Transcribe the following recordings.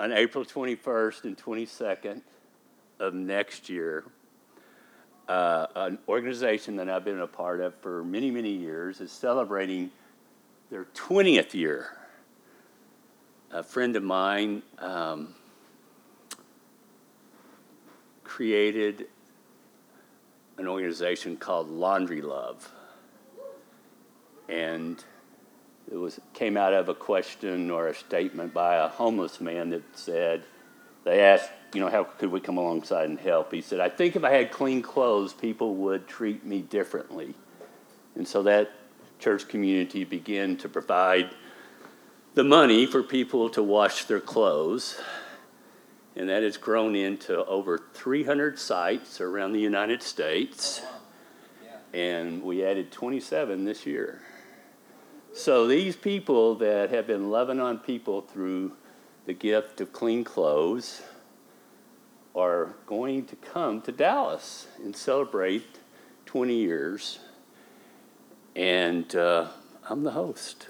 on April 21st and 22nd of next year, uh, an organization that I've been a part of for many, many years is celebrating their 20th year. A friend of mine um, created an organization called Laundry Love. And it was came out of a question or a statement by a homeless man that said, they asked, you know, how could we come alongside and help? He said, I think if I had clean clothes, people would treat me differently. And so that church community began to provide the money for people to wash their clothes. And that has grown into over 300 sites around the United States. Oh, and we added 27 this year. So these people that have been loving on people through the gift of clean clothes are going to come to Dallas and celebrate 20 years. And uh, I'm the host.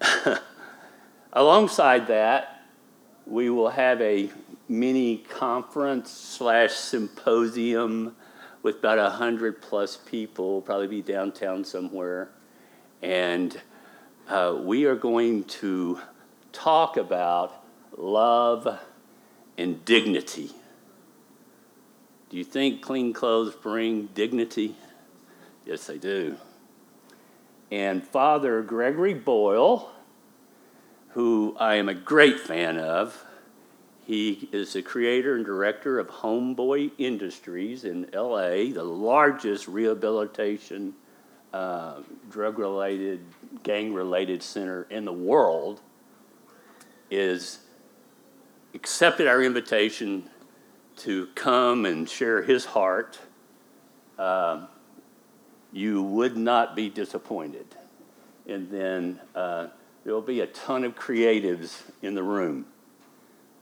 Alongside that, we will have a mini conference slash symposium with about 100 plus people, probably be downtown somewhere. And uh, we are going to talk about love and dignity. Do you think clean clothes bring dignity? Yes, they do. And Father Gregory Boyle, who I am a great fan of, he is the creator and director of Homeboy Industries in LA, the largest rehabilitation, uh, drug related, gang related center in the world is accepted our invitation to come and share his heart, uh, you would not be disappointed. And then uh, there will be a ton of creatives in the room.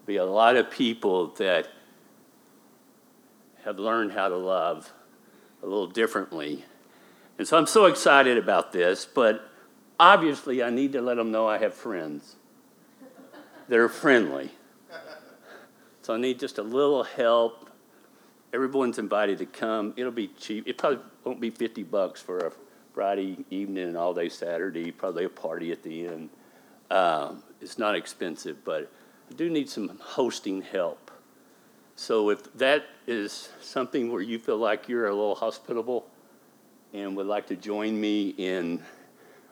Be a lot of people that have learned how to love a little differently. And so I'm so excited about this, but obviously I need to let them know I have friends that are friendly. So I need just a little help. Everyone's invited to come. It'll be cheap. It probably won't be 50 bucks for a Friday evening and all day Saturday, probably a party at the end. Um, it's not expensive, but I do need some hosting help. So if that is something where you feel like you're a little hospitable and would like to join me in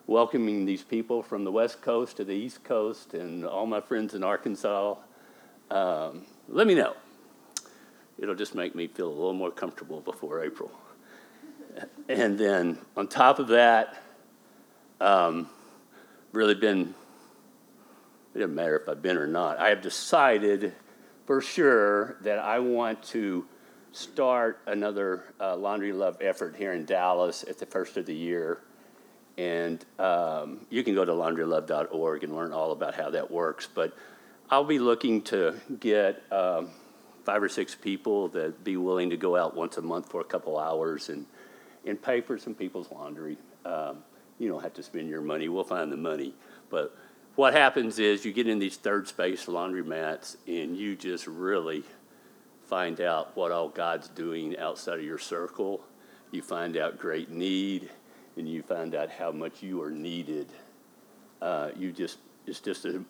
welcoming these people from the West Coast to the East Coast and all my friends in Arkansas, um, let me know. It'll just make me feel a little more comfortable before April. and then on top of that, um, really been, it doesn't matter if I've been or not, I have decided for sure that I want to start another uh, Laundry Love effort here in Dallas at the first of the year. And um, you can go to laundrylove.org and learn all about how that works. But I'll be looking to get um, five or six people that be willing to go out once a month for a couple hours and, and pay for some people's laundry. Um, you don't have to spend your money, we'll find the money. But what happens is you get in these third space laundry mats and you just really find out what all God's doing outside of your circle. You find out great need and you find out how much you are needed. Uh, you just, it's just a,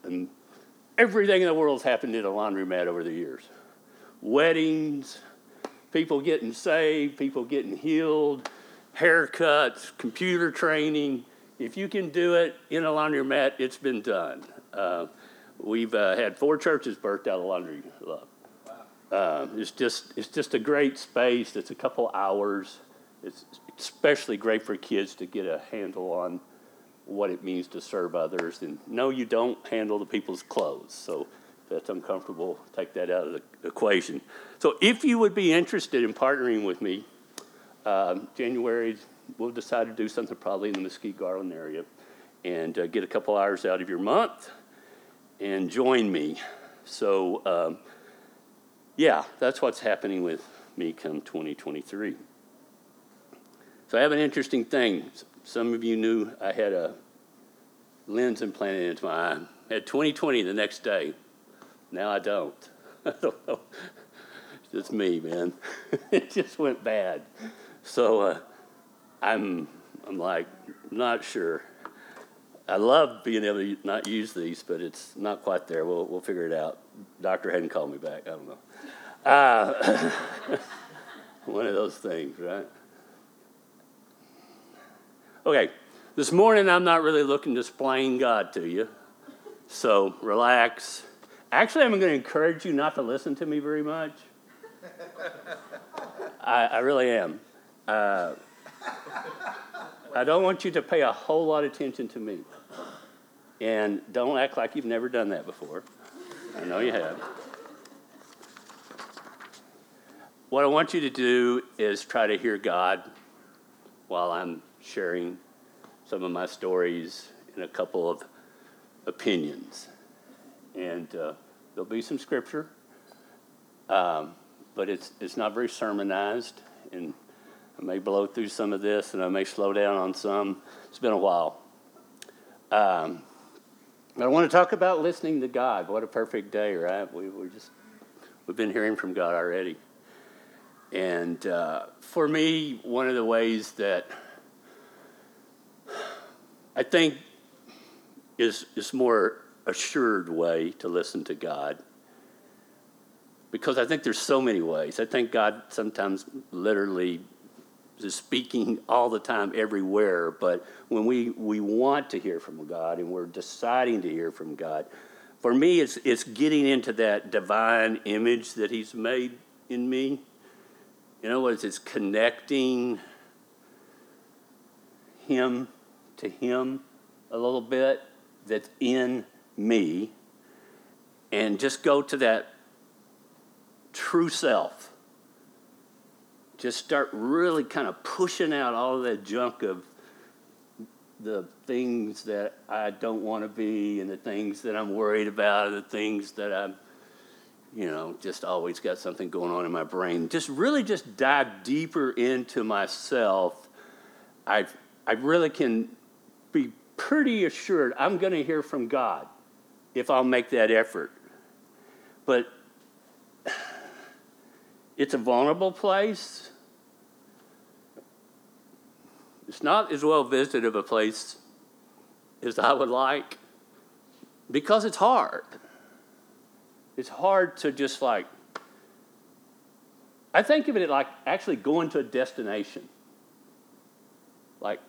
everything in the world's happened in a laundromat over the years weddings, people getting saved, people getting healed, haircuts, computer training. If you can do it in a laundromat, it's been done. Uh, we've uh, had four churches birthed out of laundry love. Uh, it's just it's just a great space. It's a couple hours. It's especially great for kids to get a handle on what it means to serve others. And no, you don't handle the people's clothes. So if that's uncomfortable, take that out of the equation. So if you would be interested in partnering with me, um, January, we'll decide to do something probably in the Mesquite Garland area and uh, get a couple hours out of your month and join me. So, um, yeah, that's what's happening with me come 2023. So I have an interesting thing. Some of you knew I had a lens implanted into my eye. I had 2020 the next day. Now I don't. I don't know. It's just me, man. it just went bad. So uh, I'm, I'm like, not sure. I love being able to not use these, but it's not quite there. We'll, we'll figure it out. Doctor hadn't called me back. I don't know. Uh, one of those things, right? Okay, this morning I'm not really looking to explain God to you, so relax. Actually, I'm going to encourage you not to listen to me very much. I, I really am. Uh, I don't want you to pay a whole lot of attention to me. And don't act like you've never done that before. I know you have. What I want you to do is try to hear God while I'm sharing some of my stories and a couple of opinions. And uh, there'll be some scripture, um, but it's, it's not very sermonized. And I may blow through some of this and I may slow down on some. It's been a while. Um, I want to talk about listening to God. What a perfect day, right? We, we're just, we've been hearing from God already. And uh, for me, one of the ways that I think is, is more assured way to listen to God because I think there's so many ways. I think God sometimes literally speaking all the time everywhere, but when we, we want to hear from God and we're deciding to hear from God, for me, it's, it's getting into that divine image that He's made in me in other words, it's connecting Him to Him a little bit that's in me and just go to that true self. Just start really kind of pushing out all of that junk of the things that I don't want to be and the things that I'm worried about and the things that I'm you know, just always got something going on in my brain. Just really just dive deeper into myself. I, I really can be pretty assured I'm going to hear from God if I'll make that effort. But it's a vulnerable place. It's not as well visited of a place as I would like because it's hard it's hard to just like, I think of it like actually going to a destination. Like,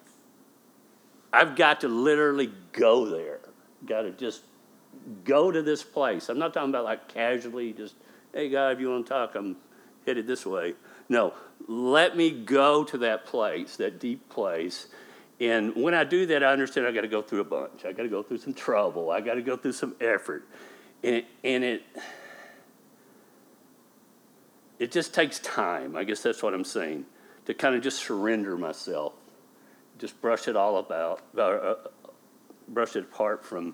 I've got to literally go there. Got to just go to this place. I'm not talking about like casually, just, hey, God, if you want to talk, I'm headed this way. No, let me go to that place, that deep place. And when I do that, I understand I got to go through a bunch. I got to go through some trouble. I got to go through some effort. And it, and it, it just takes time. I guess that's what I'm saying. To kind of just surrender myself, just brush it all about, uh, uh, brush it apart from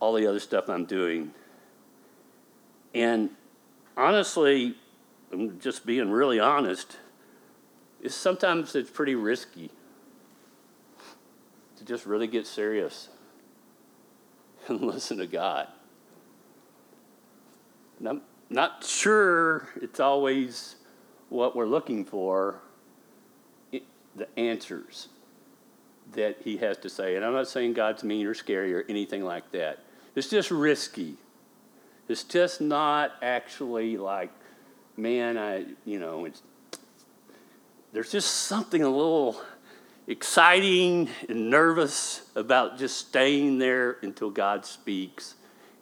all the other stuff I'm doing. And honestly, I'm just being really honest, is sometimes it's pretty risky to just really get serious and listen to God. And I'm not sure it's always what we're looking for, it, the answers that he has to say. And I'm not saying God's mean or scary or anything like that. It's just risky. It's just not actually like, man, I, you know, there's just something a little exciting and nervous about just staying there until God speaks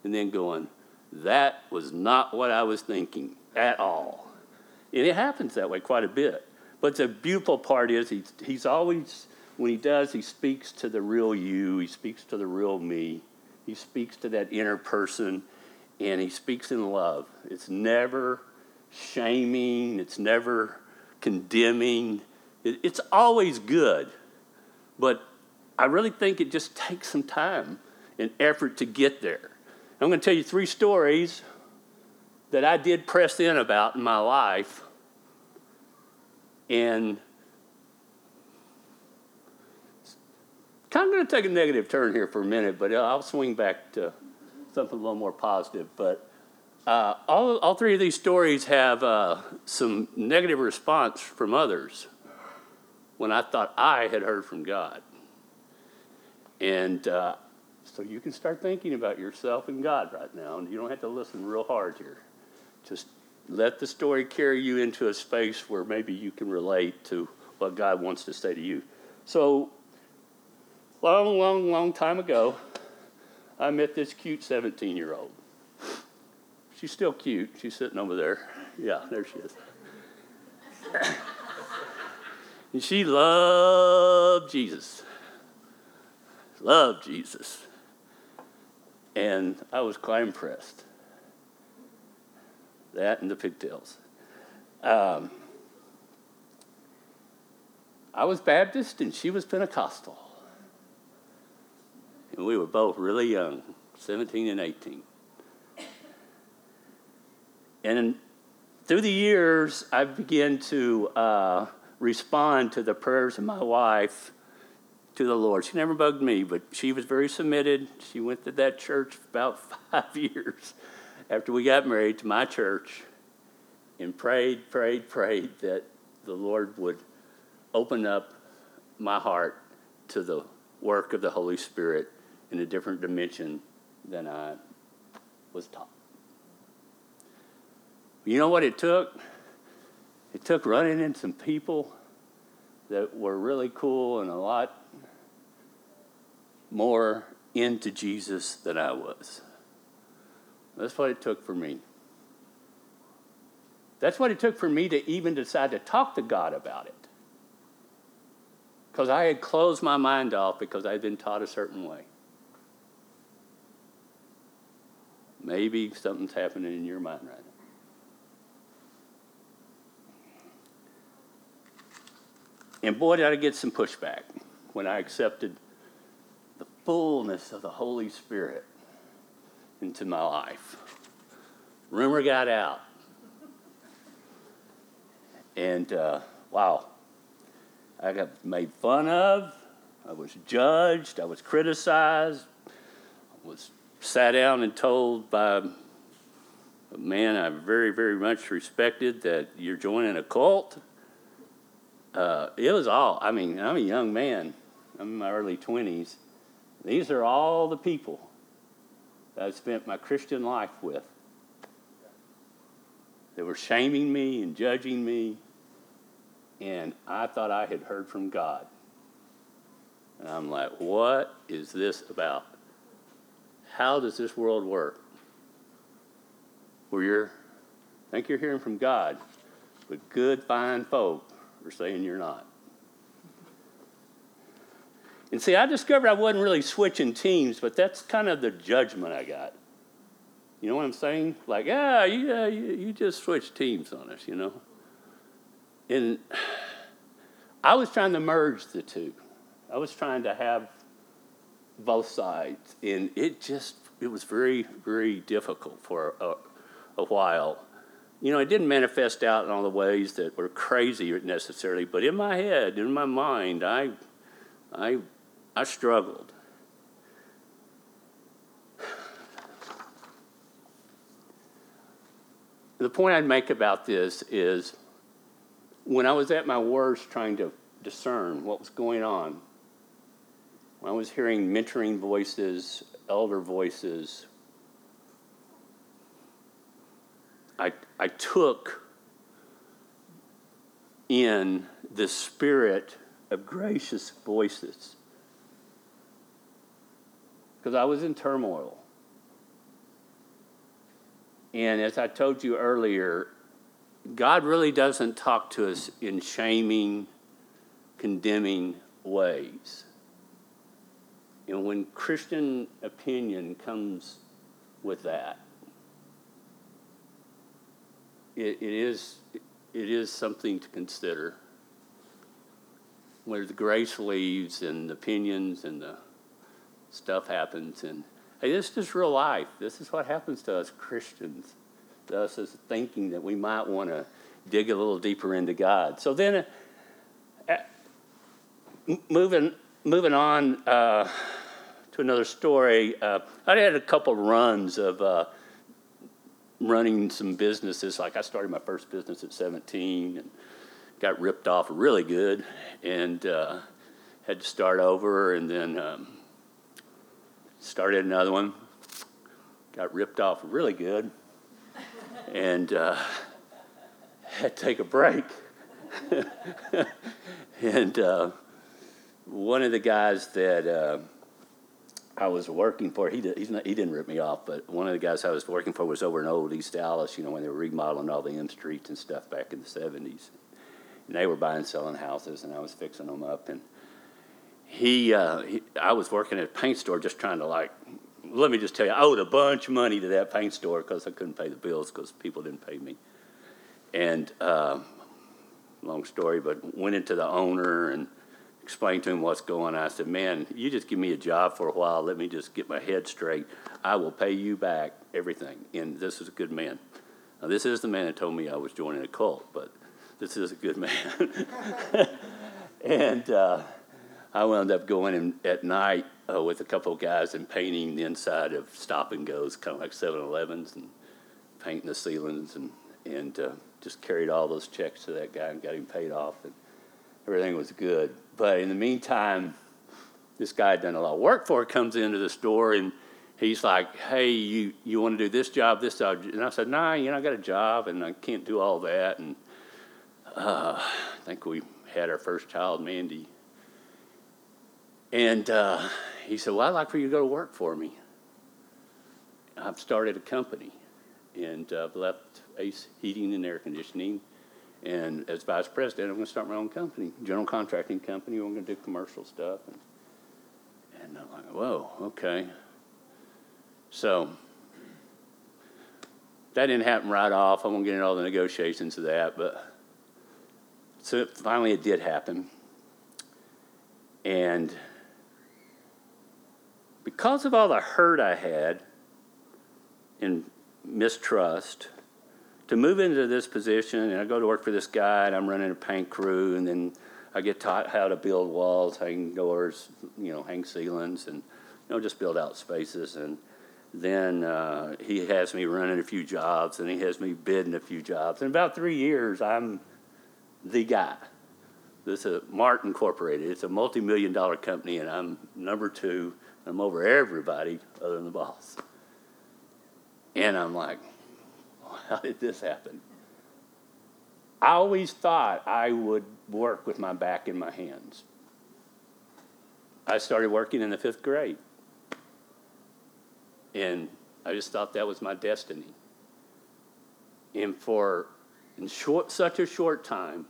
and then going, that was not what I was thinking at all. And it happens that way quite a bit. But the beautiful part is he's, he's always, when he does, he speaks to the real you, he speaks to the real me, he speaks to that inner person, and he speaks in love. It's never shaming, it's never condemning, it, it's always good. But I really think it just takes some time and effort to get there. I'm going to tell you three stories that I did press in about in my life. And kind of going to take a negative turn here for a minute, but I'll swing back to something a little more positive. But Uh, all, all three of these stories have uh, some negative response from others when I thought I had heard from God. And uh, so you can start thinking about yourself and God right now, and you don't have to listen real hard here. Just let the story carry you into a space where maybe you can relate to what God wants to say to you. So, long, long, long time ago, I met this cute 17 year old. She's still cute. She's sitting over there. Yeah, there she is. and she loved Jesus. Loved Jesus. And I was quite impressed. That and the pigtails. Um, I was Baptist and she was Pentecostal. And we were both really young, 17 and 18. And through the years, I began to uh, respond to the prayers of my wife to the Lord. She never bugged me, but she was very submitted. She went to that church about five years after we got married to my church and prayed, prayed, prayed that the Lord would open up my heart to the work of the Holy Spirit in a different dimension than I was taught. You know what it took? It took running into some people that were really cool and a lot more into Jesus than I was. That's what it took for me. That's what it took for me to even decide to talk to God about it. Because I had closed my mind off because I had been taught a certain way. Maybe something's happening in your mind right now. And boy, did I get some pushback when I accepted the fullness of the Holy Spirit into my life. Rumor got out. And uh, wow, I got made fun of. I was judged. I was criticized. I was sat down and told by a man I very, very much respected that you're joining a cult. Uh, it was all, I mean, I'm a young man. I'm in my early 20s. These are all the people that I spent my Christian life with. They were shaming me and judging me, and I thought I had heard from God. And I'm like, what is this about? How does this world work? Where you're, I think you're hearing from God, but good, fine folk saying you're not. And see, I discovered I wasn't really switching teams, but that's kind of the judgment I got. You know what I'm saying? Like, yeah, you, you, you just switched teams on us, you know? And I was trying to merge the two. I was trying to have both sides. And it just, it was very, very difficult for a, a while. You know, it didn't manifest out in all the ways that were crazy necessarily, but in my head, in my mind, I, I I struggled. The point I'd make about this is when I was at my worst trying to discern what was going on, when I was hearing mentoring voices, elder voices, I, I took in the spirit of gracious voices because I was in turmoil. And as I told you earlier, God really doesn't talk to us in shaming, condemning ways. And when Christian opinion comes with that, it, it is it is something to consider. Where the grace leaves and the opinions and the stuff happens. And hey, this is just real life. This is what happens to us Christians, to us as thinking that we might want to dig a little deeper into God. So then, uh, moving moving on uh, to another story, uh, I had a couple runs of uh, running some businesses. Like I started my first business at 17 and got ripped off really good and uh, had to start over and then um, started another one. Got ripped off really good and uh, had to take a break. and uh, one of the guys that uh, I was working for, he, did, not, he didn't rip me off, but one of the guys I was working for was over in old East Dallas, you know, when they were remodeling all the M streets and stuff back in the 70s. And they were buying, selling houses, and I was fixing them up. And he, uh, he I was working at a paint store just trying to, like, let me just tell you, I owed a bunch of money to that paint store because I couldn't pay the bills because people didn't pay me. And uh, long story, but went into the owner and explained to him what's going on. I said, Man, you just give me a job for a while. Let me just get my head straight. I will pay you back everything. And this is a good man. Now, this is the man that told me I was joining a cult, but this is a good man. and uh, I wound up going in at night uh, with a couple of guys and painting the inside of stop and goes, kind of like 7 Elevens, and painting the ceilings and, and uh, just carried all those checks to that guy and got him paid off, and everything was good. But in the meantime, this guy had done a lot of work for comes into the store and he's like, "Hey, you you want to do this job, this job?" And I said, "Nah, you know, I got a job and I can't do all that." And uh, I think we had our first child, Mandy. And uh, he said, "Well, I'd like for you to go to work for me." I've started a company, and I've left Ace Heating and Air Conditioning. And as vice president, I'm going to start my own company, general contracting company. We're going to do commercial stuff. And, and I'm like, whoa, okay. So that didn't happen right off. I won't get into all the negotiations of that, but so finally it did happen. And because of all the hurt I had and mistrust, to move into this position, and I go to work for this guy, and I'm running a paint crew, and then I get taught how to build walls, hang doors, you know, hang ceilings, and you know, just build out spaces. And then uh, he has me running a few jobs, and he has me bidding a few jobs. In about three years, I'm the guy. This is Mart Incorporated. It's a multi-million dollar company, and I'm number two. I'm over everybody other than the boss. And I'm like, how did this happen? I always thought I would work with my back in my hands. I started working in the fifth grade. And I just thought that was my destiny. And for in short, such a short time,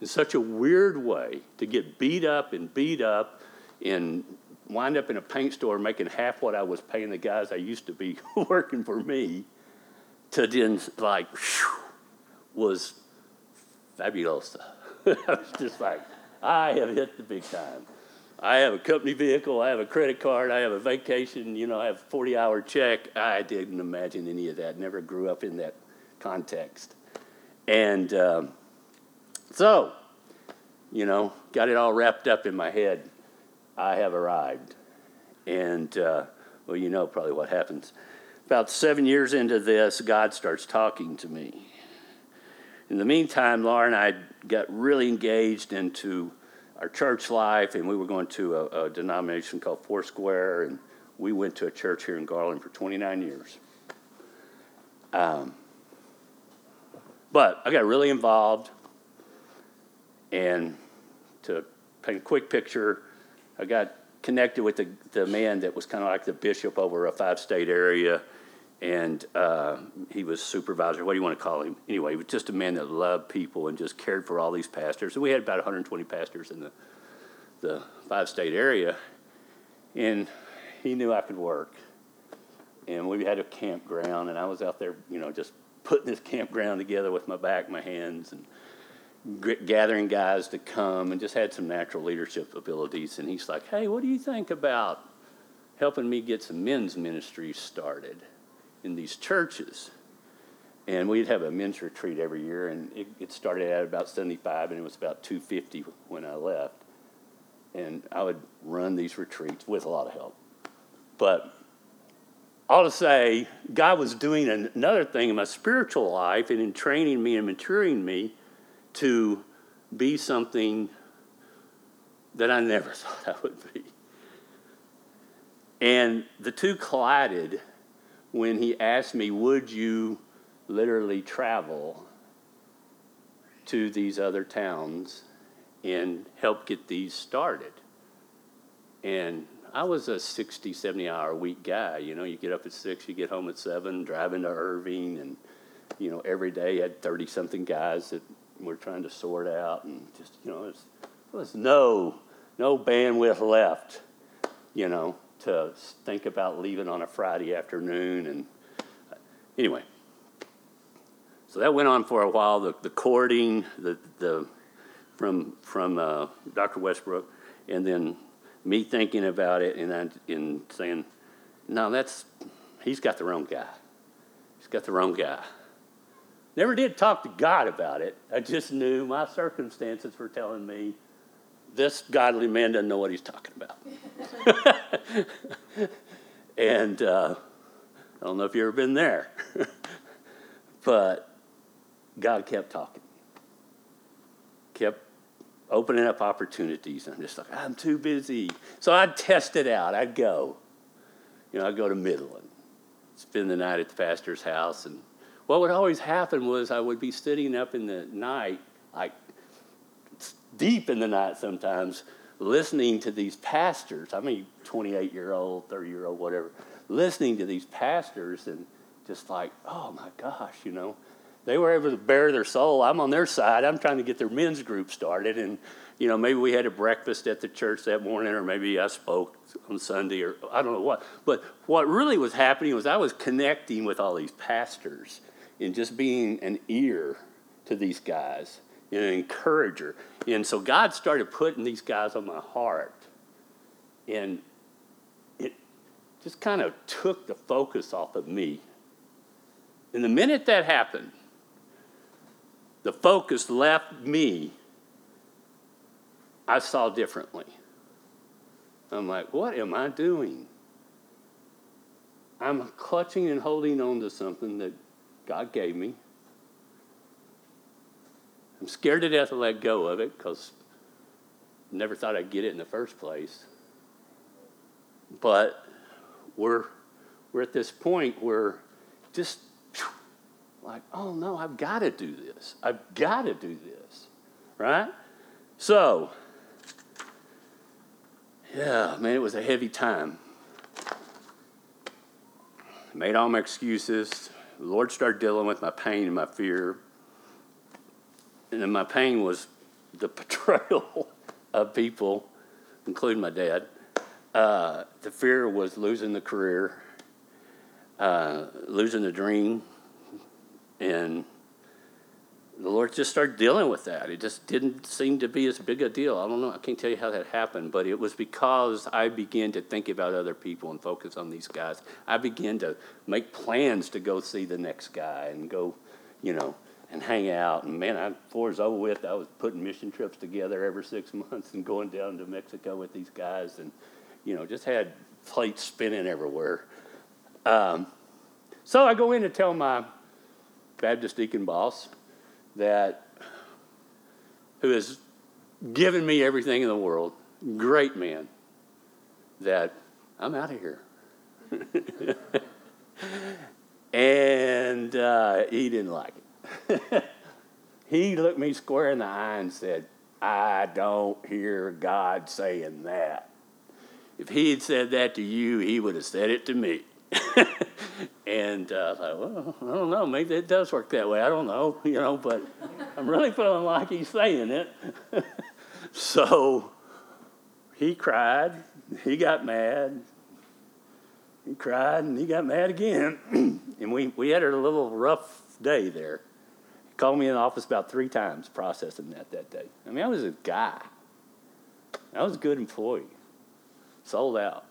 in such a weird way, to get beat up and beat up and wind up in a paint store making half what I was paying the guys I used to be working for me to then like whew, was fabulous. I was just like, I have hit the big time. I have a company vehicle, I have a credit card, I have a vacation, you know, I have a 40 hour check. I didn't imagine any of that, never grew up in that context. And um, so, you know, got it all wrapped up in my head. I have arrived. And, uh, well, you know probably what happens. About seven years into this, God starts talking to me. In the meantime, Laura and I got really engaged into our church life, and we were going to a, a denomination called Foursquare, and we went to a church here in Garland for 29 years. Um, but I got really involved, and to paint a quick picture, I got connected with the, the man that was kind of like the bishop over a five state area and uh, he was supervisor. What do you want to call him? Anyway, he was just a man that loved people and just cared for all these pastors. So we had about 120 pastors in the the five state area, and he knew I could work. And we had a campground, and I was out there, you know, just putting this campground together with my back, my hands, and gathering guys to come, and just had some natural leadership abilities. And he's like, "Hey, what do you think about helping me get some men's ministry started?" In these churches. And we'd have a men's retreat every year, and it, it started at about 75, and it was about 250 when I left. And I would run these retreats with a lot of help. But all to say, God was doing another thing in my spiritual life and in training me and maturing me to be something that I never thought I would be. And the two collided when he asked me, Would you literally travel to these other towns and help get these started? And I was a 60, 70 hour a week guy. You know, you get up at six, you get home at seven, driving to Irving, and, you know, every day had 30 something guys that we're trying to sort out. And just, you know, there's, there was no, no bandwidth left, you know, to think about leaving on a Friday afternoon. And anyway, so that went on for a while. The, the courting, the, the, from, from uh, Dr. Westbrook, and then me thinking about it and, I, and saying, no, that's, he's got the wrong guy. He's got the wrong guy. Never did talk to God about it. I just knew my circumstances were telling me this godly man doesn't know what he's talking about. and uh, I don't know if you've ever been there, but God kept talking, kept opening up opportunities. And I'm just like, I'm too busy. So I'd test it out. I'd go. You know, I'd go to Midland, spend the night at the pastor's house. And what would always happen was I would be sitting up in the night, like deep in the night sometimes, listening to these pastors. I mean, 28 year old, 30 year old, whatever, listening to these pastors and just like, oh my gosh, you know they were able to bare their soul. I'm on their side. I'm trying to get their men's group started. And, you know, maybe we had a breakfast at the church that morning, or maybe I spoke on Sunday, or I don't know what. But what really was happening was I was connecting with all these pastors and just being an ear to these guys, an encourager. And so God started putting these guys on my heart. And it just kind of took the focus off of me. And the minute that happened, the focus left me, I saw differently. I'm like, what am I doing? I'm clutching and holding on to something that God gave me. I'm scared to death to let go of it because never thought I'd get it in the first place. But we're, we're at this point where just like, oh no, I've got to do this. I've got to do this, right? So, yeah, man, it was a heavy time. Made all my excuses. The Lord started dealing with my pain and my fear. And my pain was the betrayal of people, including my dad. Uh, the fear was losing the career, uh, losing the dream, and the Lord just started dealing with that. It just didn't seem to be as big a deal. I don't know. I can't tell you how that happened, but it was because I began to think about other people and focus on these guys. I began to make plans to go see the next guy and go, you know, and hang out. And man, I, before it over with, I was putting mission trips together every six months and going down to Mexico with these guys, and you know, just had plates spinning everywhere. Um, so I go in and tell my Baptist deacon boss that who has given me everything in the world, great man, that I'm out of here. and uh, he didn't like. he looked me square in the eye and said, I don't hear God saying that. If he had said that to you, he would have said it to me. and uh, I thought, well, I don't know, maybe it does work that way. I don't know, you know, but I'm really feeling like he's saying it. so he cried, he got mad, he cried, and he got mad again. and we, we had a little rough day there. Called me in the office about three times processing that that day. I mean, I was a guy, I was a good employee, sold out.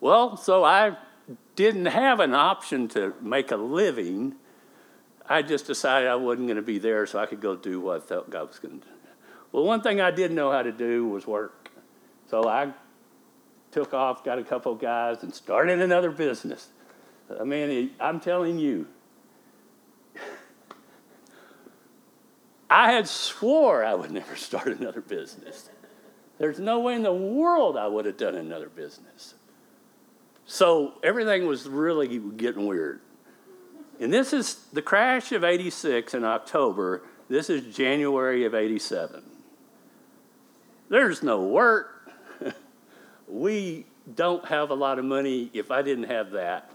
Well, so I didn't have an option to make a living. I just decided I wasn't going to be there so I could go do what I felt God was going to do. Well, one thing I didn't know how to do was work. So I took off, got a couple guys, and started another business. I mean, I'm telling you, I had swore I would never start another business. There's no way in the world I would have done another business. So everything was really getting weird. And this is the crash of 86 in October. This is January of 87. There's no work. we don't have a lot of money if I didn't have that.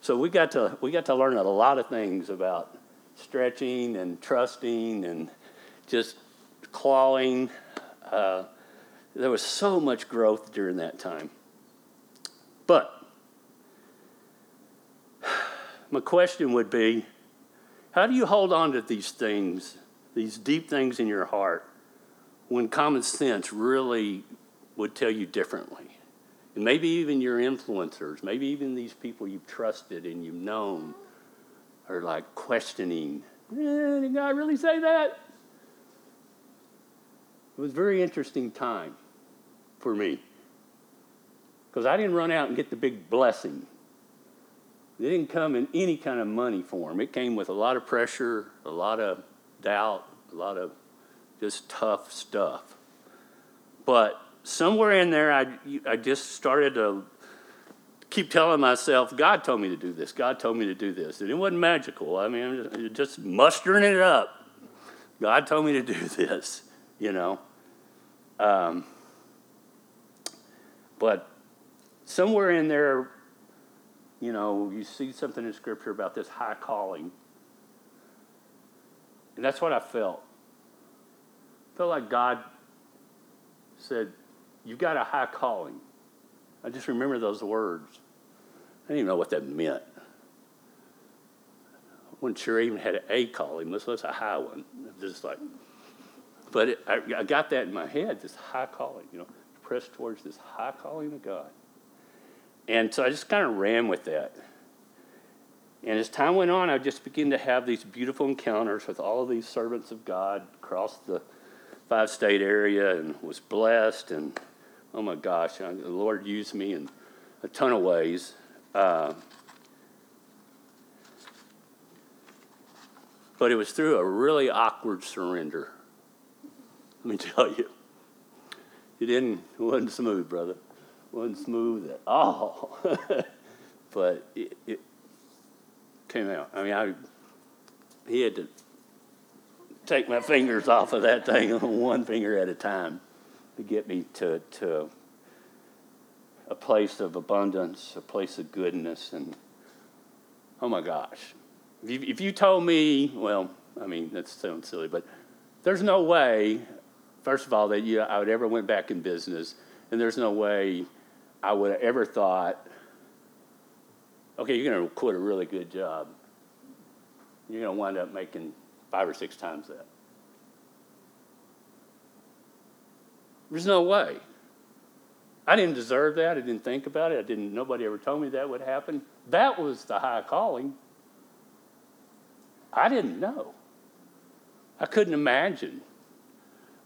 So we got to we got to learn a lot of things about stretching and trusting and just clawing. Uh, there was so much growth during that time. But my question would be how do you hold on to these things, these deep things in your heart, when common sense really would tell you differently? And maybe even your influencers, maybe even these people you've trusted and you've known are like questioning, eh, did God really say that? It was a very interesting time for me because I didn't run out and get the big blessing. It didn't come in any kind of money form. It came with a lot of pressure, a lot of doubt, a lot of just tough stuff. But somewhere in there, I, I just started to keep telling myself, God told me to do this. God told me to do this. And it wasn't magical. I mean, I'm just mustering it up. God told me to do this, you know. Um, but somewhere in there, you know, you see something in Scripture about this high calling. And that's what I felt. I felt like God said, You've got a high calling. I just remember those words. I didn't even know what that meant. I wasn't sure I even had a calling, much less a high one. Just like, but it, I, I got that in my head, this high calling, you know, pressed towards this high calling of God. And so I just kind of ran with that. And as time went on, I just began to have these beautiful encounters with all of these servants of God across the five state area and was blessed and oh my gosh, the Lord used me in a ton of ways. Uh, but it was through a really awkward surrender. Let me tell you, it didn't. It wasn't smooth, brother. It wasn't smooth at all. but it, it, came out. I mean, I he had to take my fingers off of that thing one finger at a time to get me to, to a place of abundance, a place of goodness. And oh my gosh, if you, told me, well, I mean, that sounds silly, but there's no way, first of all, that you, I would ever went back in business, and there's no way I would have ever thought, okay, you're going to quit a really good job. You're going to wind up making five or six times that. There's no way. I didn't deserve that. I didn't think about it. I didn't. Nobody ever told me that would happen. That was the high calling. I didn't know. I couldn't imagine.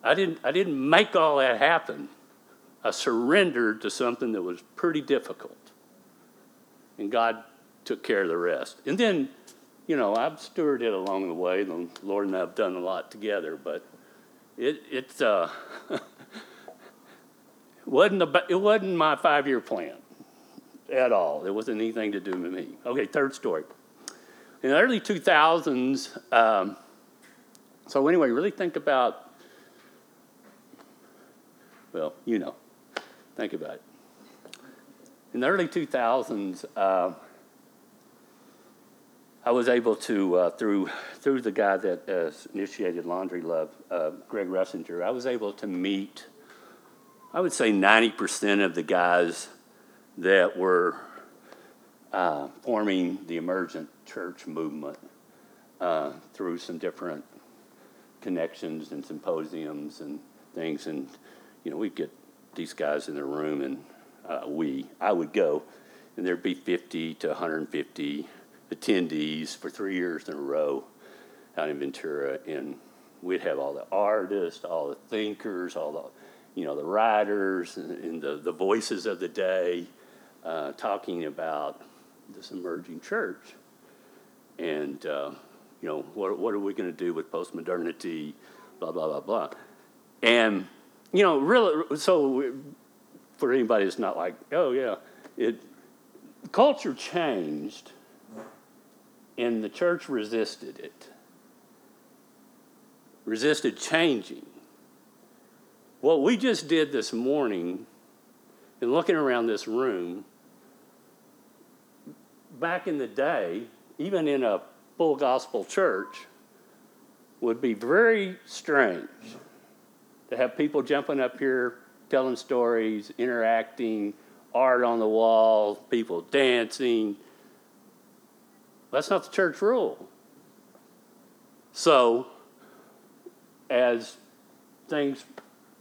I didn't. I didn't make all that happen. I surrendered to something that was pretty difficult, and God took care of the rest. And then, you know, I've stewarded it along the way. The Lord and I've done a lot together, but it it's. Uh, wasn't a, it wasn't my five year plan at all. It wasn't anything to do with me. Okay, third story. In the early 2000s, um, so anyway, really think about, well, you know, think about it. In the early 2000s, uh, I was able to, uh, through, through the guy that uh, initiated Laundry Love, uh, Greg Russinger, I was able to meet I would say 90% of the guys that were uh, forming the emergent church movement uh, through some different connections and symposiums and things. And, you know, we'd get these guys in the room, and uh, we, I would go, and there'd be 50 to 150 attendees for three years in a row out in Ventura. And we'd have all the artists, all the thinkers, all the you know, the writers and the, the voices of the day uh, talking about this emerging church. And, uh, you know, what, what are we going to do with postmodernity, blah, blah, blah, blah. And, you know, really, so for anybody that's not like, oh, yeah, it, culture changed and the church resisted it, resisted changing. What we just did this morning, in looking around this room, back in the day, even in a full gospel church, would be very strange to have people jumping up here, telling stories, interacting, art on the wall, people dancing. That's not the church rule. So, as things,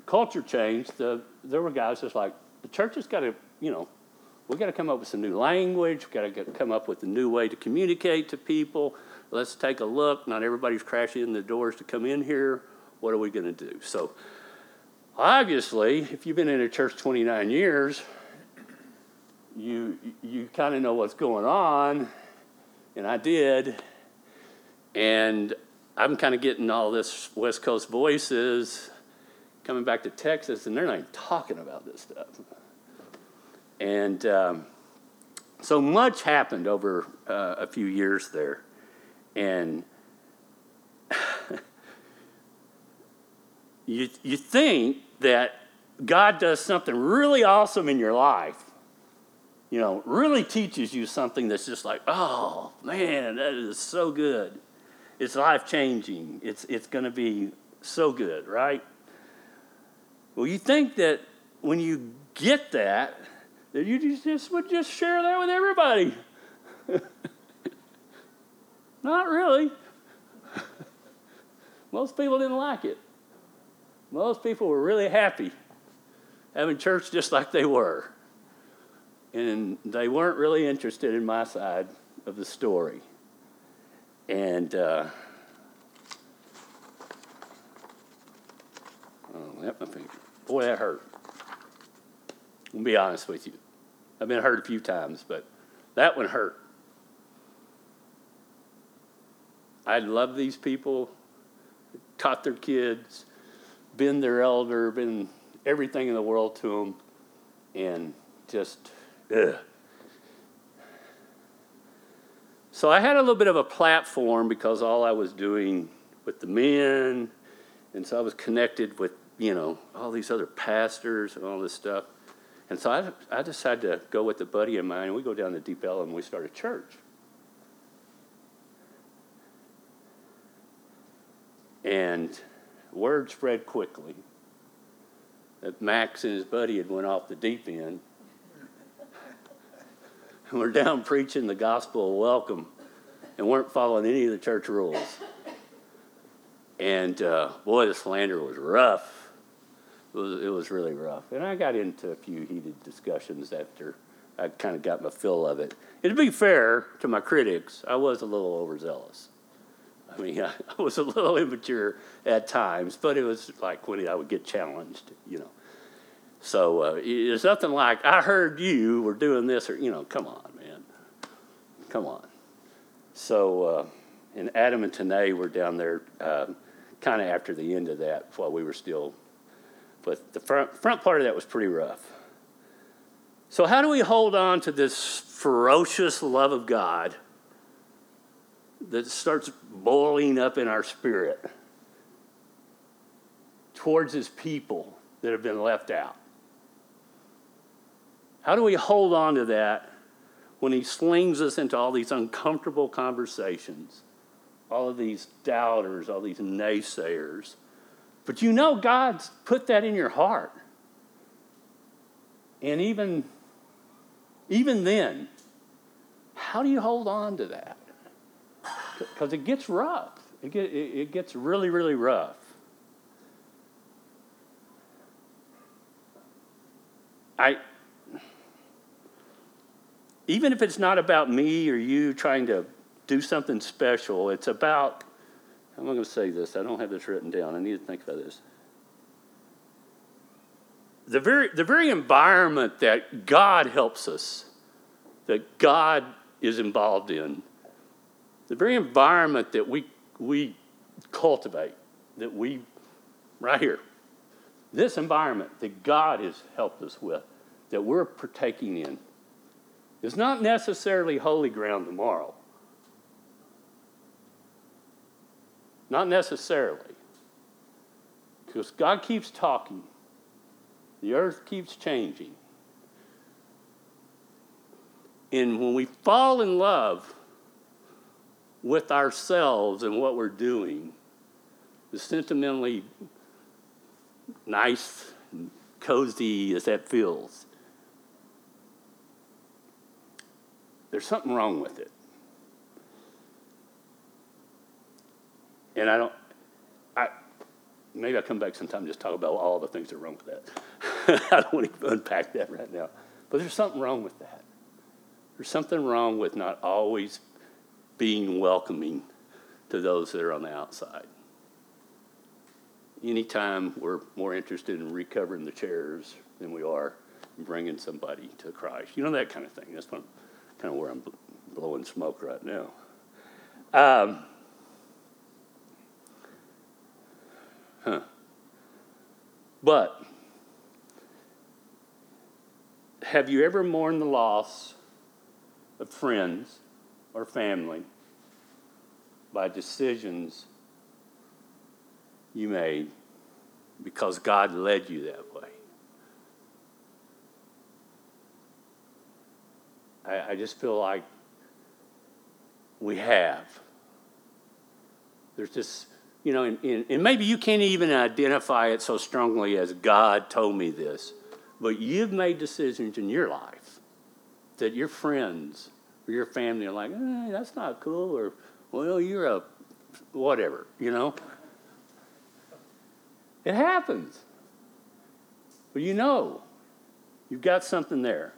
culture changed, the, there were guys just like, the church has got to, you know, we got to come up with some new language. We've got to come up with a new way to communicate to people. Let's take a look. Not everybody's crashing in the doors to come in here. What are we going to do? So, obviously, if you've been in a church 29 years, you you kind of know what's going on, and I did, and I'm kind of getting all this West Coast voices coming back to Texas, and they're not even talking about this stuff. And um, so much happened over uh, a few years there. And you, you think that God does something really awesome in your life, you know, really teaches you something that's just like, oh man, that is so good. It's life changing. It's, it's going to be so good, right? Well, you think that when you get that, that you just would just share that with everybody. Not really. Most people didn't like it. Most people were really happy having church just like they were. And they weren't really interested in my side of the story. And uh, oh, my finger. Boy, that hurt. I'll be honest with you. I've been hurt a few times, but that one hurt. I love these people, taught their kids, been their elder, been everything in the world to them, and just, ugh. So I had a little bit of a platform because all I was doing with the men, and so I was connected with, you know, all these other pastors and all this stuff. And so I, I decided to go with a buddy of mine, and we go down to Deep Ellum and we start a church. And word spread quickly that Max and his buddy had went off the deep end. and we're down preaching the gospel of welcome and weren't following any of the church rules. And uh, boy, the slander was rough it was, it was really rough. And I got into a few heated discussions after I kind of got my fill of it. And to be fair to my critics, I was a little overzealous. I mean, I, I was a little immature at times, but it was like when I would get challenged, you know. So uh, it's nothing like, I heard you were doing this, or, you know, come on, man. Come on. So, uh, and Adam and Tanae were down there uh, kind of after the end of that while we were still but the front, front part of that was pretty rough. So, how do we hold on to this ferocious love of God that starts boiling up in our spirit towards His people that have been left out? How do we hold on to that when He slings us into all these uncomfortable conversations, all of these doubters, all these naysayers? But you know God's put that in your heart. And even, even then, how do you hold on to that? Because it gets rough. It, get, it gets really, really rough. I, even if it's not about me or you trying to do something special, it's about I'm not going to say this. I don't have this written down. I need to think about this. the very, the very environment that God helps us, that God is involved in, the very environment that we, we cultivate, that we, right here, this environment that God has helped us with, that we're partaking in, is not necessarily holy ground tomorrow. Not necessarily. Because God keeps talking, the earth keeps changing. And when we fall in love with ourselves and what we're doing, the sentimentally nice cozy as that feels, there's something wrong with it. And I don't, I, maybe I'll come back sometime and just talk about all the things that are wrong with that. I don't want to unpack that right now. But there's something wrong with that. There's something wrong with not always being welcoming to those that are on the outside. Anytime we're more interested in recovering the chairs than we are in bringing somebody to Christ. You know, that kind of thing. That's what, kind of where I'm blowing smoke right now. Um, huh. But have you ever mourned the loss of friends or family by decisions you made because God led you that way? I, I just feel like we have. There's this, you know, and, and, maybe you can't even identify it so strongly as God told me this, but you've made decisions in your life that your friends or your family are like, eh, that's not cool, or, well, you're a whatever, you know? It happens. But you know, you've got something there.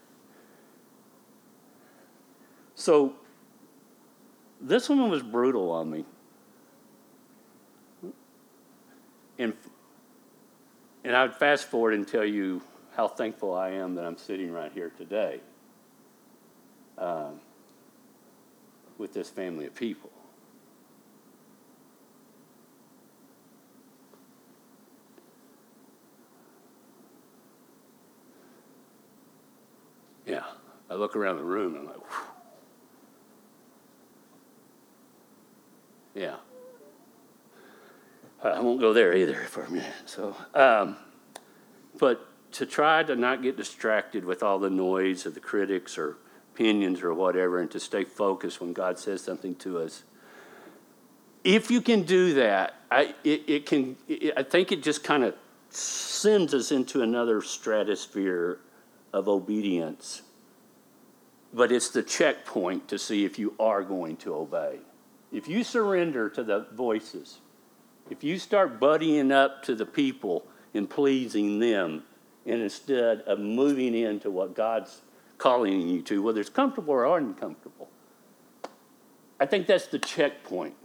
So this woman was brutal on me. And, and I would fast forward and tell you how thankful I am that I'm sitting right here today um, with this family of people. Yeah, I look around the room and I'm like, Whew. Yeah. I won't go there either for a minute. So, um, but to try to not get distracted with all the noise of the critics or opinions or whatever, and to stay focused when God says something to us. If you can do that, I, it, it can. It, I think it just kind of sends us into another stratosphere of obedience. But it's the checkpoint to see if you are going to obey. If you surrender to the voices, if you start buddying up to the people and pleasing them, and instead of moving into what God's calling you to, whether it's comfortable or uncomfortable, I think that's the checkpoint.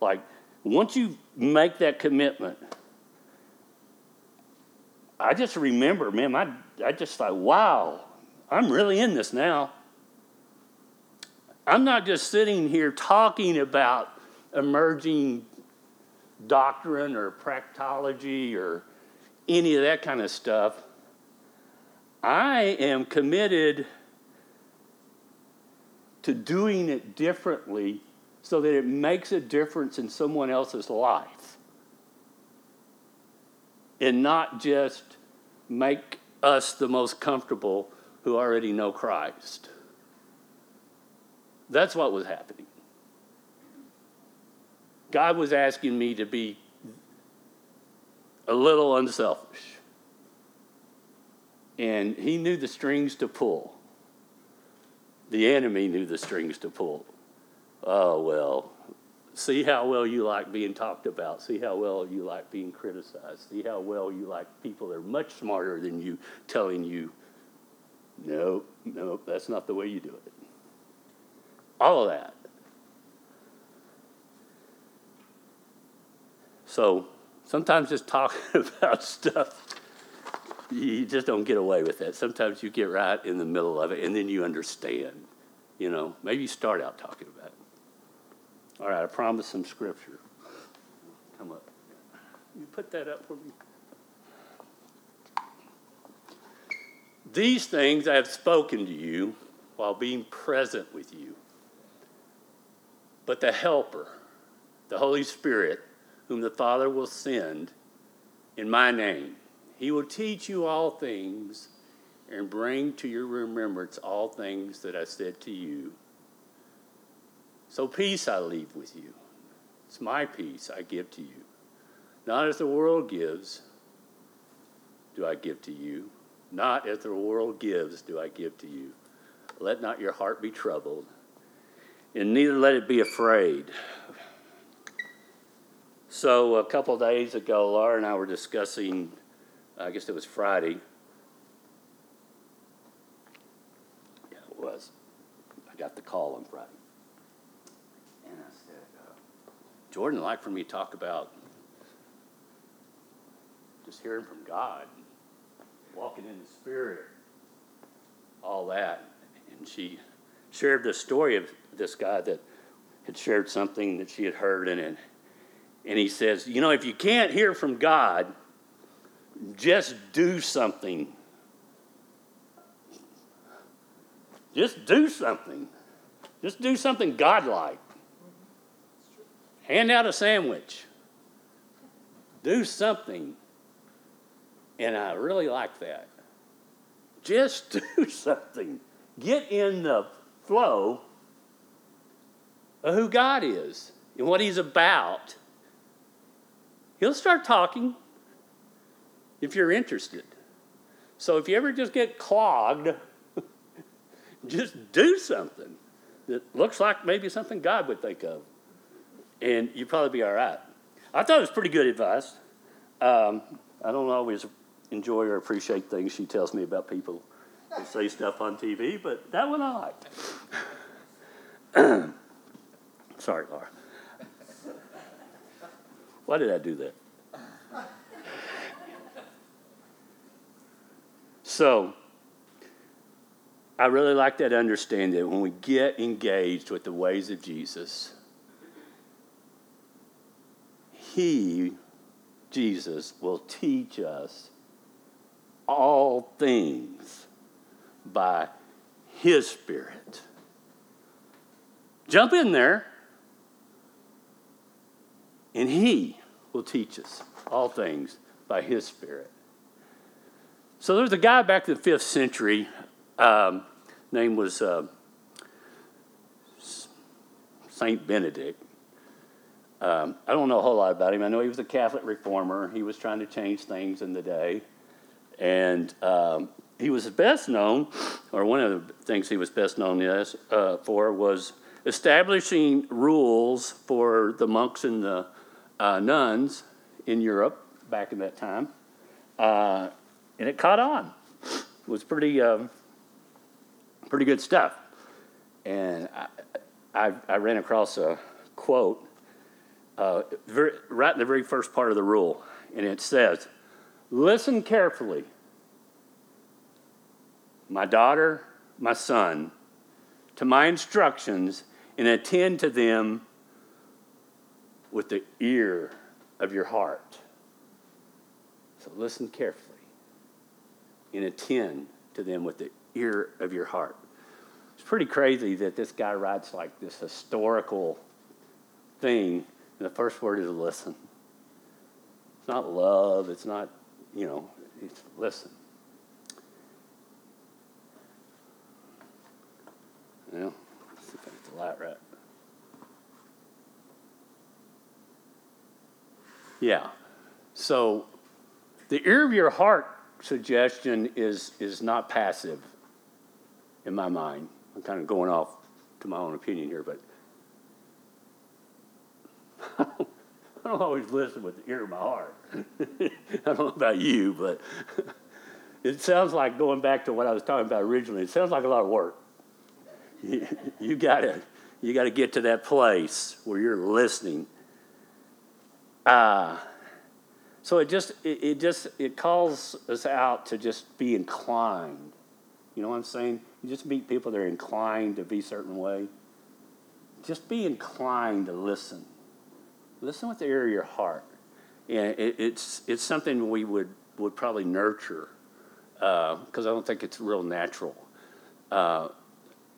Like, once you make that commitment, I just remember, man, I, I just thought, wow, I'm really in this now. I'm not just sitting here talking about emerging doctrine or practology or any of that kind of stuff. I am committed to doing it differently so that it makes a difference in someone else's life and not just make us the most comfortable who already know Christ. That's what was happening. God was asking me to be a little unselfish. And he knew the strings to pull. The enemy knew the strings to pull. Oh, well, see how well you like being talked about. See how well you like being criticized. See how well you like people that are much smarter than you telling you, no, no, that's not the way you do it. All of that. So sometimes just talking about stuff you just don't get away with that. Sometimes you get right in the middle of it and then you understand. You know, maybe you start out talking about it. All right, I promise some scripture. Come up. You put that up for me. These things I have spoken to you while being present with you. But the Helper, the Holy Spirit, whom the Father will send in my name, he will teach you all things and bring to your remembrance all things that I said to you. So peace I leave with you. It's my peace I give to you. Not as the world gives, do I give to you. Not as the world gives, do I give to you. Let not your heart be troubled, and neither let it be afraid. So, a couple days ago, Laura and I were discussing, I guess it was Friday. Yeah, it was. I got the call on Friday. And I said, uh, Jordan like for me to talk about just hearing from God, walking in the Spirit, all that. And she shared the story of this guy that had shared something that she had heard in it. And he says, You know, if you can't hear from God, just do something. Just do something. Just do something godlike. Hand out a sandwich. Do something. And I really like that. Just do something. Get in the flow of who God is and what He's about. He'll start talking if you're interested. So if you ever just get clogged, just do something that looks like maybe something God would think of. And you'd probably be all right. I thought it was pretty good advice. Um, I don't always enjoy or appreciate things she tells me about people who say stuff on TV, but that one I liked. Sorry, Laura. Why did I do that? So, I really like that understanding that when we get engaged with the ways of Jesus, He, Jesus, will teach us all things by His Spirit. Jump in there, and He will teach us all things by His Spirit. So there's a guy back in the fifth century. Um, name was uh, Saint Benedict. Um, I don't know a whole lot about him. I know he was a Catholic reformer. He was trying to change things in the day. And um, he was best known, or one of the things he was best known as, uh, for, was establishing rules for the monks and the uh, nuns in Europe back in that time. Uh, and it caught on. It was pretty, um, pretty good stuff. And I, I, I ran across a quote uh, very, right in the very first part of the rule, and it says, Listen carefully, my daughter, my son, to my instructions and attend to them with the ear of your heart. So listen carefully and attend to them with the ear of your heart. It's pretty crazy that this guy writes like this historical thing, and the first word is listen. It's not love, it's not you know, it's listen. Well, let's see if I get the light right. Yeah. So the ear of your heart suggestion is is not passive in my mind. I'm kind of going off to my own opinion here, but I don't always listen with the ear of my heart. I don't know about you, but it sounds like going back to what I was talking about originally. It sounds like a lot of work. You, you gotta you gotta get to that place where you're listening. Uh, So it just it, it just it calls us out to just be inclined. You know what I'm saying? You just meet people that are inclined to be a certain way. Just be inclined to listen. Listen with the ear of your heart. And it, it's it's something we would would probably nurture because uh, I don't think it's real natural. Uh,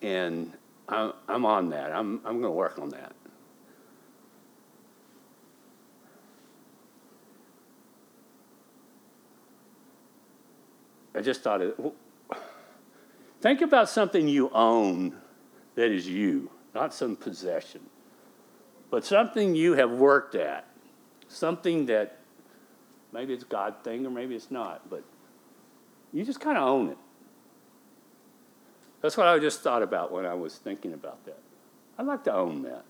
and I'm, I'm on that. I'm, I'm going to work on that. I just thought it. Think about something you own that is you, not some possession, but something you have worked at, something that maybe it's God thing or maybe it's not, but you just kind of own it. That's what I just thought about when I was thinking about that. I'd like to own that.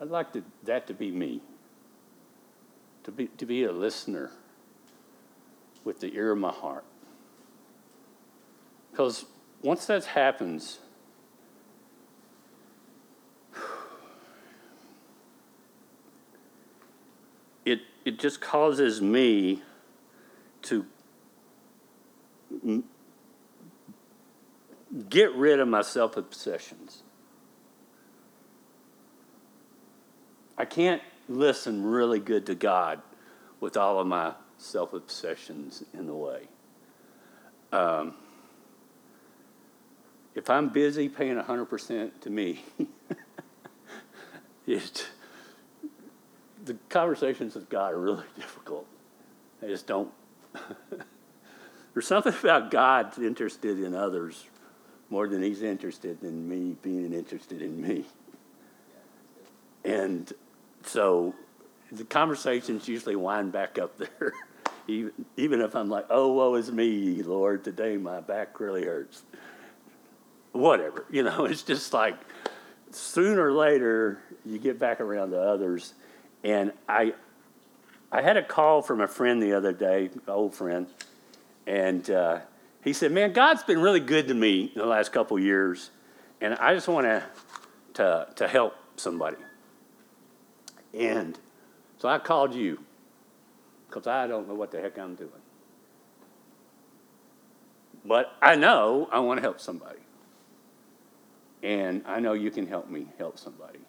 I'd like to, that to be me, to be, to be a listener with the ear of my heart. Because once that happens, it, it just causes me to get rid of my self obsessions. I can't listen really good to God with all of my self obsessions in the way. Um, if I'm busy paying 100% to me, it, the conversations with God are really difficult. I just don't. There's something about God interested in others more than he's interested in me being interested in me. And so the conversations usually wind back up there. Even, even if I'm like, oh, woe is me, Lord, today my back really hurts. Whatever, you know, it's just like sooner or later you get back around to others. And I, I had a call from a friend the other day, old friend, and uh, he said, Man, God's been really good to me in the last couple years, and I just want to, to, to help somebody. And so I called you because I don't know what the heck I'm doing. But I know I want to help somebody. And I know you can help me help somebody.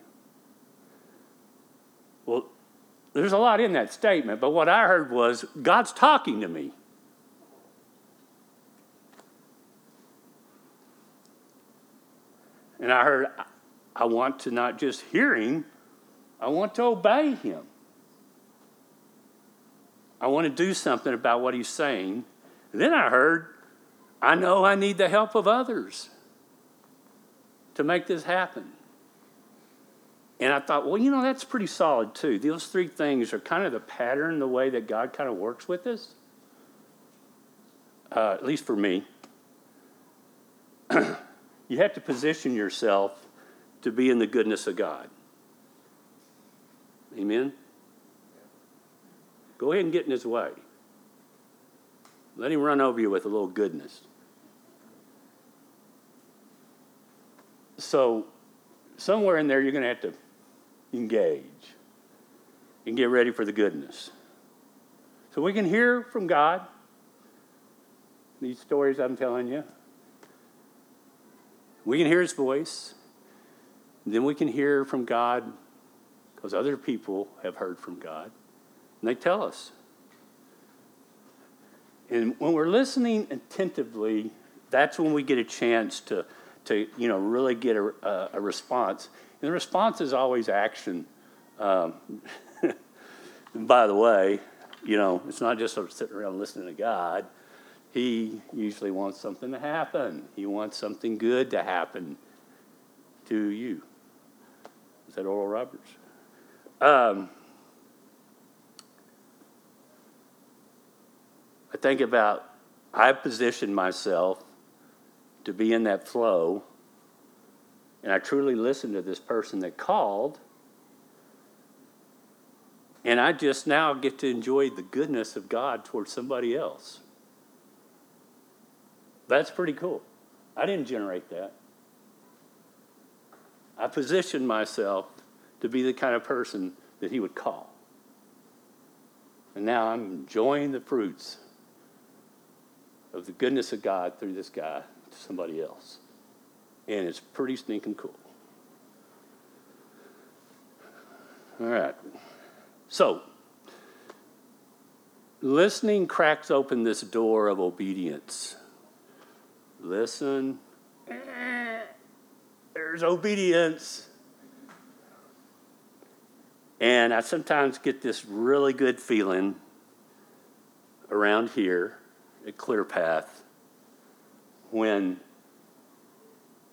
Well, there's a lot in that statement, but what I heard was God's talking to me. And I heard, I want to not just hear him, I want to obey him. I want to do something about what he's saying. And then I heard, I know I need the help of others to make this happen. And I thought, well, you know, that's pretty solid too. Those three things are kind of the pattern, the way that God kind of works with us, uh, at least for me. you have to position yourself to be in the goodness of God. Amen? Go ahead and get in his way. Let him run over you with a little goodness. So, somewhere in there, you're going to have to engage and get ready for the goodness. So, we can hear from God these stories I'm telling you. We can hear his voice. Then we can hear from God because other people have heard from God. And they tell us. And when we're listening attentively, that's when we get a chance to, to you know, really get a, a, a response. And the response is always action. Um, by the way, you know, it's not just sort of sitting around listening to God. He usually wants something to happen. He wants something good to happen to you. Is that Oral Roberts? Um, I think about, I positioned myself to be in that flow, and I truly listened to this person that called, and I just now get to enjoy the goodness of God towards somebody else. That's pretty cool. I didn't generate that. I positioned myself to be the kind of person that he would call. And now I'm enjoying the fruits of the goodness of God through this guy to somebody else. And it's pretty stinking cool. All right. So, listening cracks open this door of obedience. Listen. There's obedience. And I sometimes get this really good feeling around here Clear Path when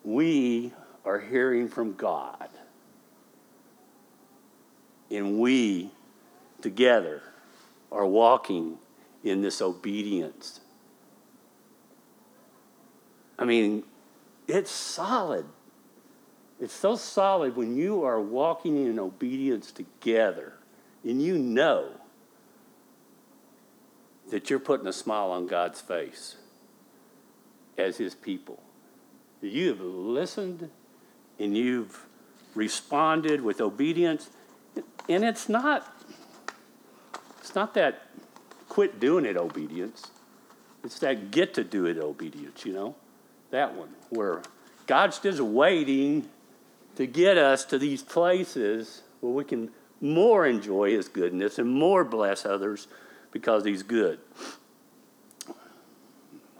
we are hearing from God and we together are walking in this obedience. I mean, it's solid. It's so solid when you are walking in obedience together and you know that you're putting a smile on God's face as His people. You've listened and you've responded with obedience. And it's not it's not that quit doing it obedience. It's that get to do it obedience, you know? That one where God's just waiting to get us to these places where we can more enjoy his goodness and more bless others because he's good.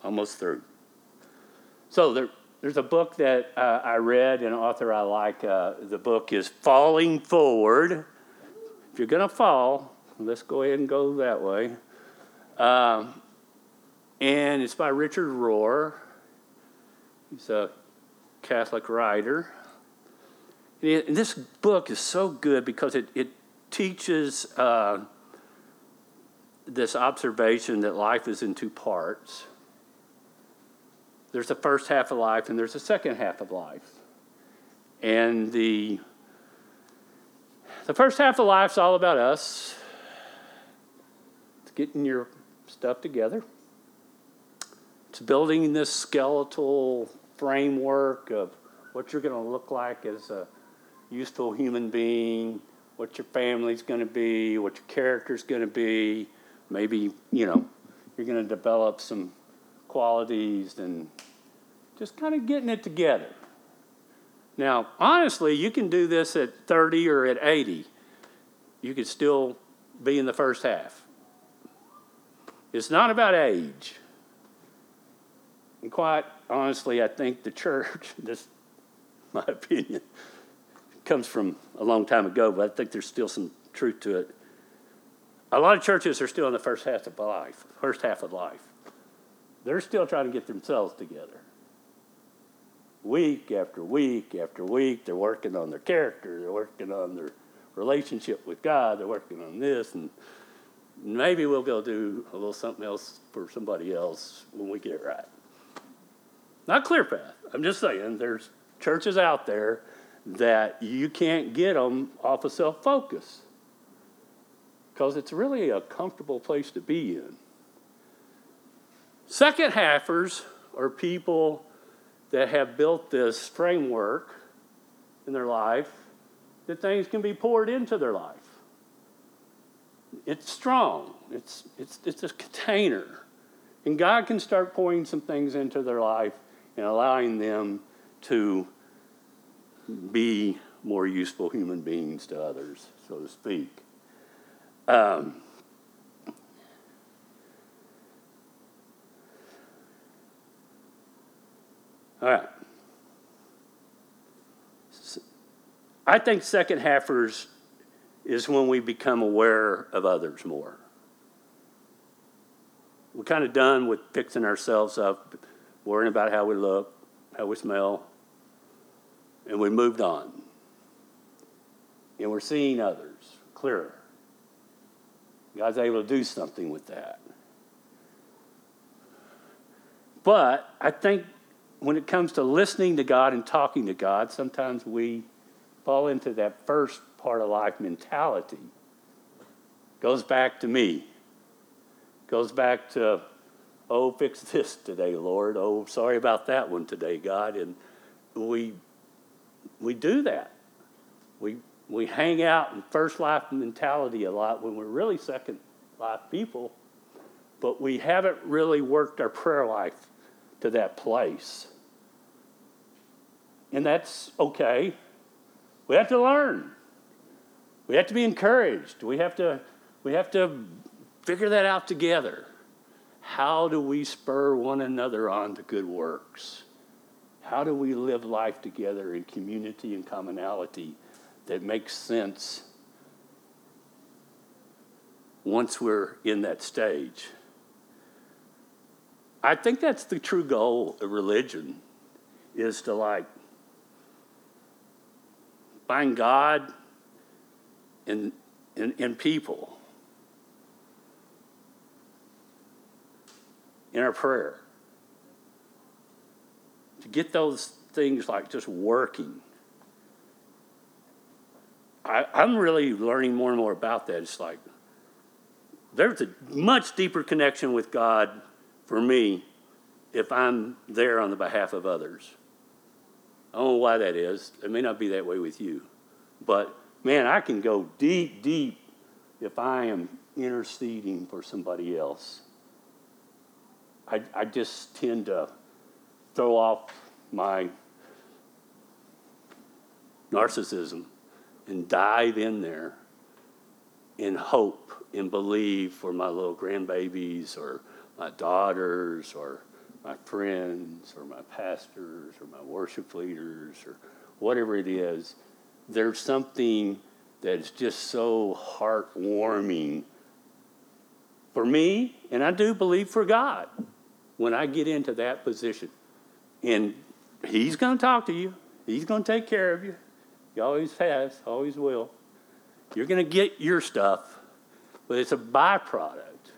Almost through. So there, there's a book that uh, I read, an author I like. Uh, the book is Falling Forward. If you're going to fall, let's go ahead and go that way. Um, and it's by Richard Rohr. He's a Catholic writer. And this book is so good because it, it teaches uh, this observation that life is in two parts. There's the first half of life and there's the second half of life. And the, the first half of life's all about us. It's getting your stuff together. It's building this skeletal framework of what you're going to look like as a useful human being, what your family's going to be, what your character's going to be. Maybe, you know, you're going to develop some qualities and just kind of getting it together. Now, honestly, you can do this at 30 or at 80. You could still be in the first half. It's not about age. And quite honestly, I think the church, this my opinion, comes from a long time ago, but I think there's still some truth to it. A lot of churches are still in the first half of life, first half of life. They're still trying to get themselves together. Week after week after week, they're working on their character, they're working on their relationship with God, they're working on this, and maybe we'll go do a little something else for somebody else when we get it right. Not clear path. I'm just saying there's churches out there that you can't get them off of self focus because it's really a comfortable place to be in. Second halfers are people that have built this framework in their life that things can be poured into their life. It's strong, it's, it's, it's a container. And God can start pouring some things into their life and allowing them to be more useful human beings to others, so to speak. Um, all right. I think second halfers is when we become aware of others more. We're kind of done with fixing ourselves up, worrying about how we look, how we smell, and we moved on. And we're seeing others clearer. God's able to do something with that. But I think when it comes to listening to God and talking to God, sometimes we fall into that first part of life mentality. Goes back to me. Goes back to, oh, fix this today, Lord. Oh, sorry about that one today, God. And we we do that. We, we hang out in first life mentality a lot when we're really second life people, but we haven't really worked our prayer life to that place. And that's okay. We have to learn. We have to be encouraged. We have to, we have to figure that out together. How do we spur one another on to good works? How do we live life together in community and commonality that makes sense once we're in that stage? I think that's the true goal of religion is to like find God in, in, in people, in our prayer, to get those things like just working. I, I'm really learning more and more about that. It's like there's a much deeper connection with God for me if I'm there on the behalf of others. I don't know why that is. It may not be that way with you. But man, I can go deep, deep if I am interceding for somebody else. I, I just tend to throw off my narcissism and dive in there in hope and believe for my little grandbabies or my daughters or my friends or my pastors or my worship leaders or whatever it is, there's something that's just so heartwarming for me, and I do believe for God when I get into that position. And He's going to talk to you, He's going to take care of you. He always has, always will. You're going to get your stuff, but it's a byproduct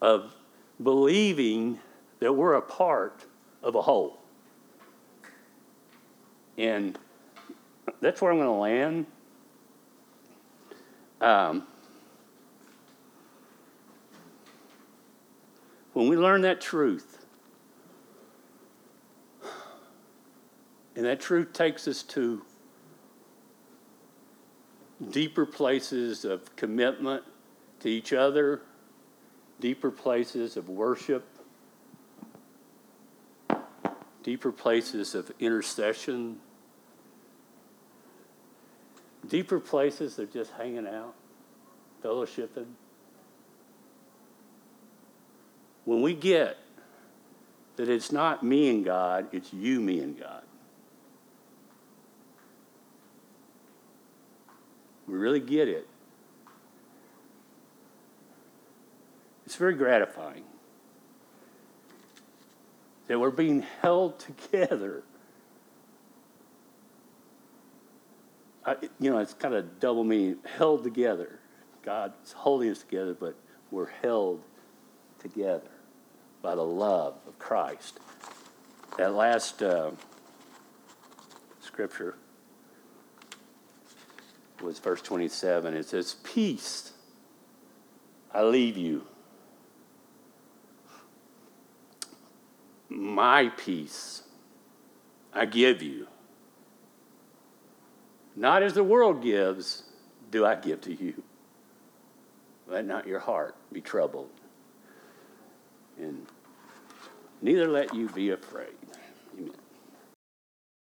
of believing that we're a part of a whole. And that's where I'm going to land. Um, when we learn that truth, and that truth takes us to deeper places of commitment to each other, deeper places of worship, deeper places of intercession, deeper places of just hanging out, fellowshipping. When we get that it's not me and God, it's you, me, and God. We really get it. It's very gratifying that we're being held together. I, you know, it's kind of double meaning held together. God's holding us together, but we're held together by the love of Christ. That last uh, scripture was verse 27. It says, Peace I leave you. My peace I give you. Not as the world gives, do I give to you. Let not your heart be troubled, and neither let you be afraid.